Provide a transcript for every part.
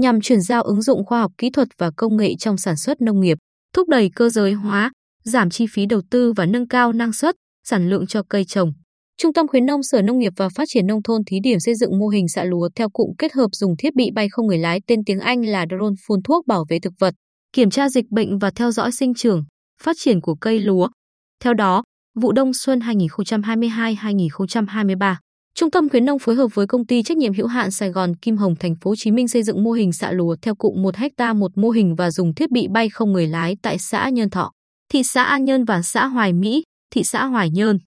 nhằm chuyển giao ứng dụng khoa học kỹ thuật và công nghệ trong sản xuất nông nghiệp, thúc đẩy cơ giới hóa, giảm chi phí đầu tư và nâng cao năng suất, sản lượng cho cây trồng. Trung tâm khuyến nông Sở Nông nghiệp và Phát triển nông thôn thí điểm xây dựng mô hình xạ lúa theo cụm kết hợp dùng thiết bị bay không người lái tên tiếng Anh là drone phun thuốc bảo vệ thực vật, kiểm tra dịch bệnh và theo dõi sinh trưởng, phát triển của cây lúa. Theo đó, vụ đông xuân 2022-2023, Trung tâm khuyến nông phối hợp với công ty trách nhiệm hữu hạn Sài Gòn Kim Hồng thành phố Hồ Chí Minh xây dựng mô hình xạ lúa theo cụm 1 hecta một mô hình và dùng thiết bị bay không người lái tại xã Nhân Thọ, thị xã An Nhơn và xã Hoài Mỹ, thị xã Hoài Nhơn.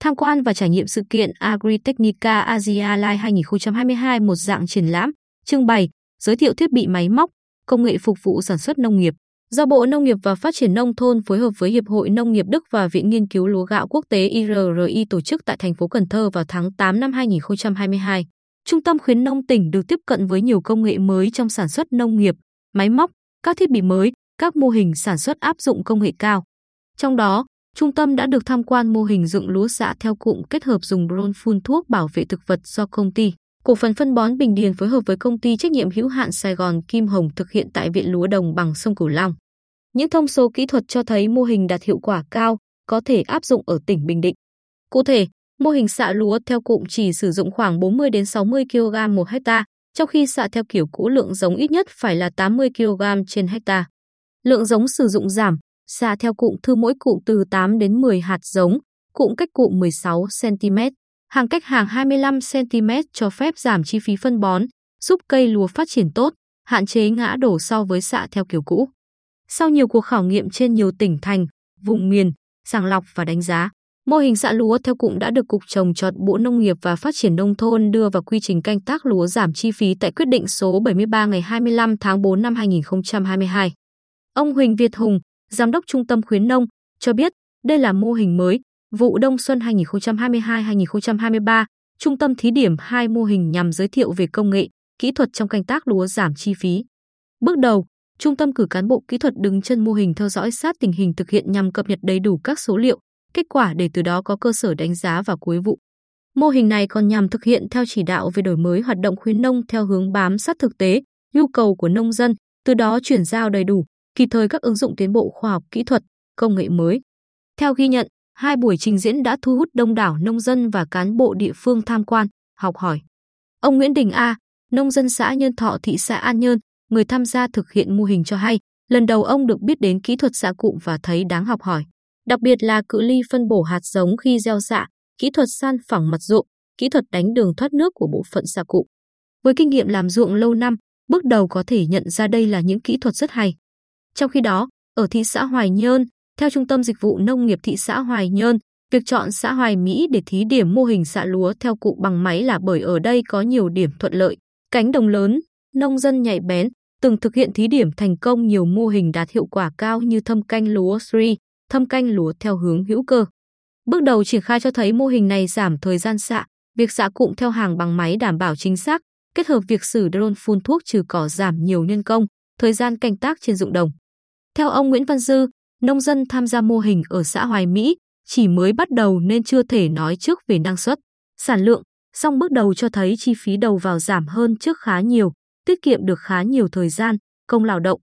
Tham quan và trải nghiệm sự kiện Agritechnica Asia Live 2022 một dạng triển lãm, trưng bày, giới thiệu thiết bị máy móc, công nghệ phục vụ sản xuất nông nghiệp, do Bộ Nông nghiệp và Phát triển Nông thôn phối hợp với Hiệp hội Nông nghiệp Đức và Viện Nghiên cứu Lúa gạo Quốc tế IRRI tổ chức tại thành phố Cần Thơ vào tháng 8 năm 2022. Trung tâm khuyến nông tỉnh được tiếp cận với nhiều công nghệ mới trong sản xuất nông nghiệp, máy móc, các thiết bị mới, các mô hình sản xuất áp dụng công nghệ cao. Trong đó, trung tâm đã được tham quan mô hình dựng lúa xạ theo cụm kết hợp dùng drone phun thuốc bảo vệ thực vật do công ty Cổ phần phân bón Bình Điền phối hợp với công ty trách nhiệm hữu hạn Sài Gòn Kim Hồng thực hiện tại Viện Lúa Đồng bằng sông Cửu Long. Những thông số kỹ thuật cho thấy mô hình đạt hiệu quả cao, có thể áp dụng ở tỉnh Bình Định. Cụ thể, mô hình xạ lúa theo cụm chỉ sử dụng khoảng 40 đến 60 kg một hecta, trong khi xạ theo kiểu cũ lượng giống ít nhất phải là 80 kg trên hecta. Lượng giống sử dụng giảm, xạ theo cụm thư mỗi cụm từ 8 đến 10 hạt giống, cụm cách cụm 16 cm hàng cách hàng 25cm cho phép giảm chi phí phân bón, giúp cây lúa phát triển tốt, hạn chế ngã đổ so với xạ theo kiểu cũ. Sau nhiều cuộc khảo nghiệm trên nhiều tỉnh thành, vùng miền, sàng lọc và đánh giá, mô hình xạ lúa theo cụm đã được Cục Trồng trọt Bộ Nông nghiệp và Phát triển Nông thôn đưa vào quy trình canh tác lúa giảm chi phí tại quyết định số 73 ngày 25 tháng 4 năm 2022. Ông Huỳnh Việt Hùng, Giám đốc Trung tâm Khuyến Nông, cho biết đây là mô hình mới, Vụ đông xuân 2022-2023, trung tâm thí điểm hai mô hình nhằm giới thiệu về công nghệ, kỹ thuật trong canh tác lúa giảm chi phí. Bước đầu, trung tâm cử cán bộ kỹ thuật đứng chân mô hình theo dõi sát tình hình thực hiện nhằm cập nhật đầy đủ các số liệu, kết quả để từ đó có cơ sở đánh giá vào cuối vụ. Mô hình này còn nhằm thực hiện theo chỉ đạo về đổi mới hoạt động khuyến nông theo hướng bám sát thực tế, nhu cầu của nông dân, từ đó chuyển giao đầy đủ, kịp thời các ứng dụng tiến bộ khoa học kỹ thuật, công nghệ mới. Theo ghi nhận, hai buổi trình diễn đã thu hút đông đảo nông dân và cán bộ địa phương tham quan, học hỏi. Ông Nguyễn Đình A, nông dân xã Nhân Thọ thị xã An Nhơn, người tham gia thực hiện mô hình cho hay, lần đầu ông được biết đến kỹ thuật dạ xạ cụm và thấy đáng học hỏi. Đặc biệt là cự ly phân bổ hạt giống khi gieo xạ, kỹ thuật san phẳng mặt ruộng, kỹ thuật đánh đường thoát nước của bộ phận dạ xạ cụm. Với kinh nghiệm làm ruộng lâu năm, bước đầu có thể nhận ra đây là những kỹ thuật rất hay. Trong khi đó, ở thị xã Hoài Nhơn, theo Trung tâm Dịch vụ Nông nghiệp thị xã Hoài Nhơn, việc chọn xã Hoài Mỹ để thí điểm mô hình xạ lúa theo cụ bằng máy là bởi ở đây có nhiều điểm thuận lợi, cánh đồng lớn, nông dân nhạy bén, từng thực hiện thí điểm thành công nhiều mô hình đạt hiệu quả cao như thâm canh lúa Sri, thâm canh lúa theo hướng hữu cơ. Bước đầu triển khai cho thấy mô hình này giảm thời gian xạ, việc xạ cụm theo hàng bằng máy đảm bảo chính xác, kết hợp việc sử drone phun thuốc trừ cỏ giảm nhiều nhân công, thời gian canh tác trên ruộng đồng. Theo ông Nguyễn Văn Dư, nông dân tham gia mô hình ở xã Hoài Mỹ chỉ mới bắt đầu nên chưa thể nói trước về năng suất, sản lượng, song bước đầu cho thấy chi phí đầu vào giảm hơn trước khá nhiều, tiết kiệm được khá nhiều thời gian, công lao động.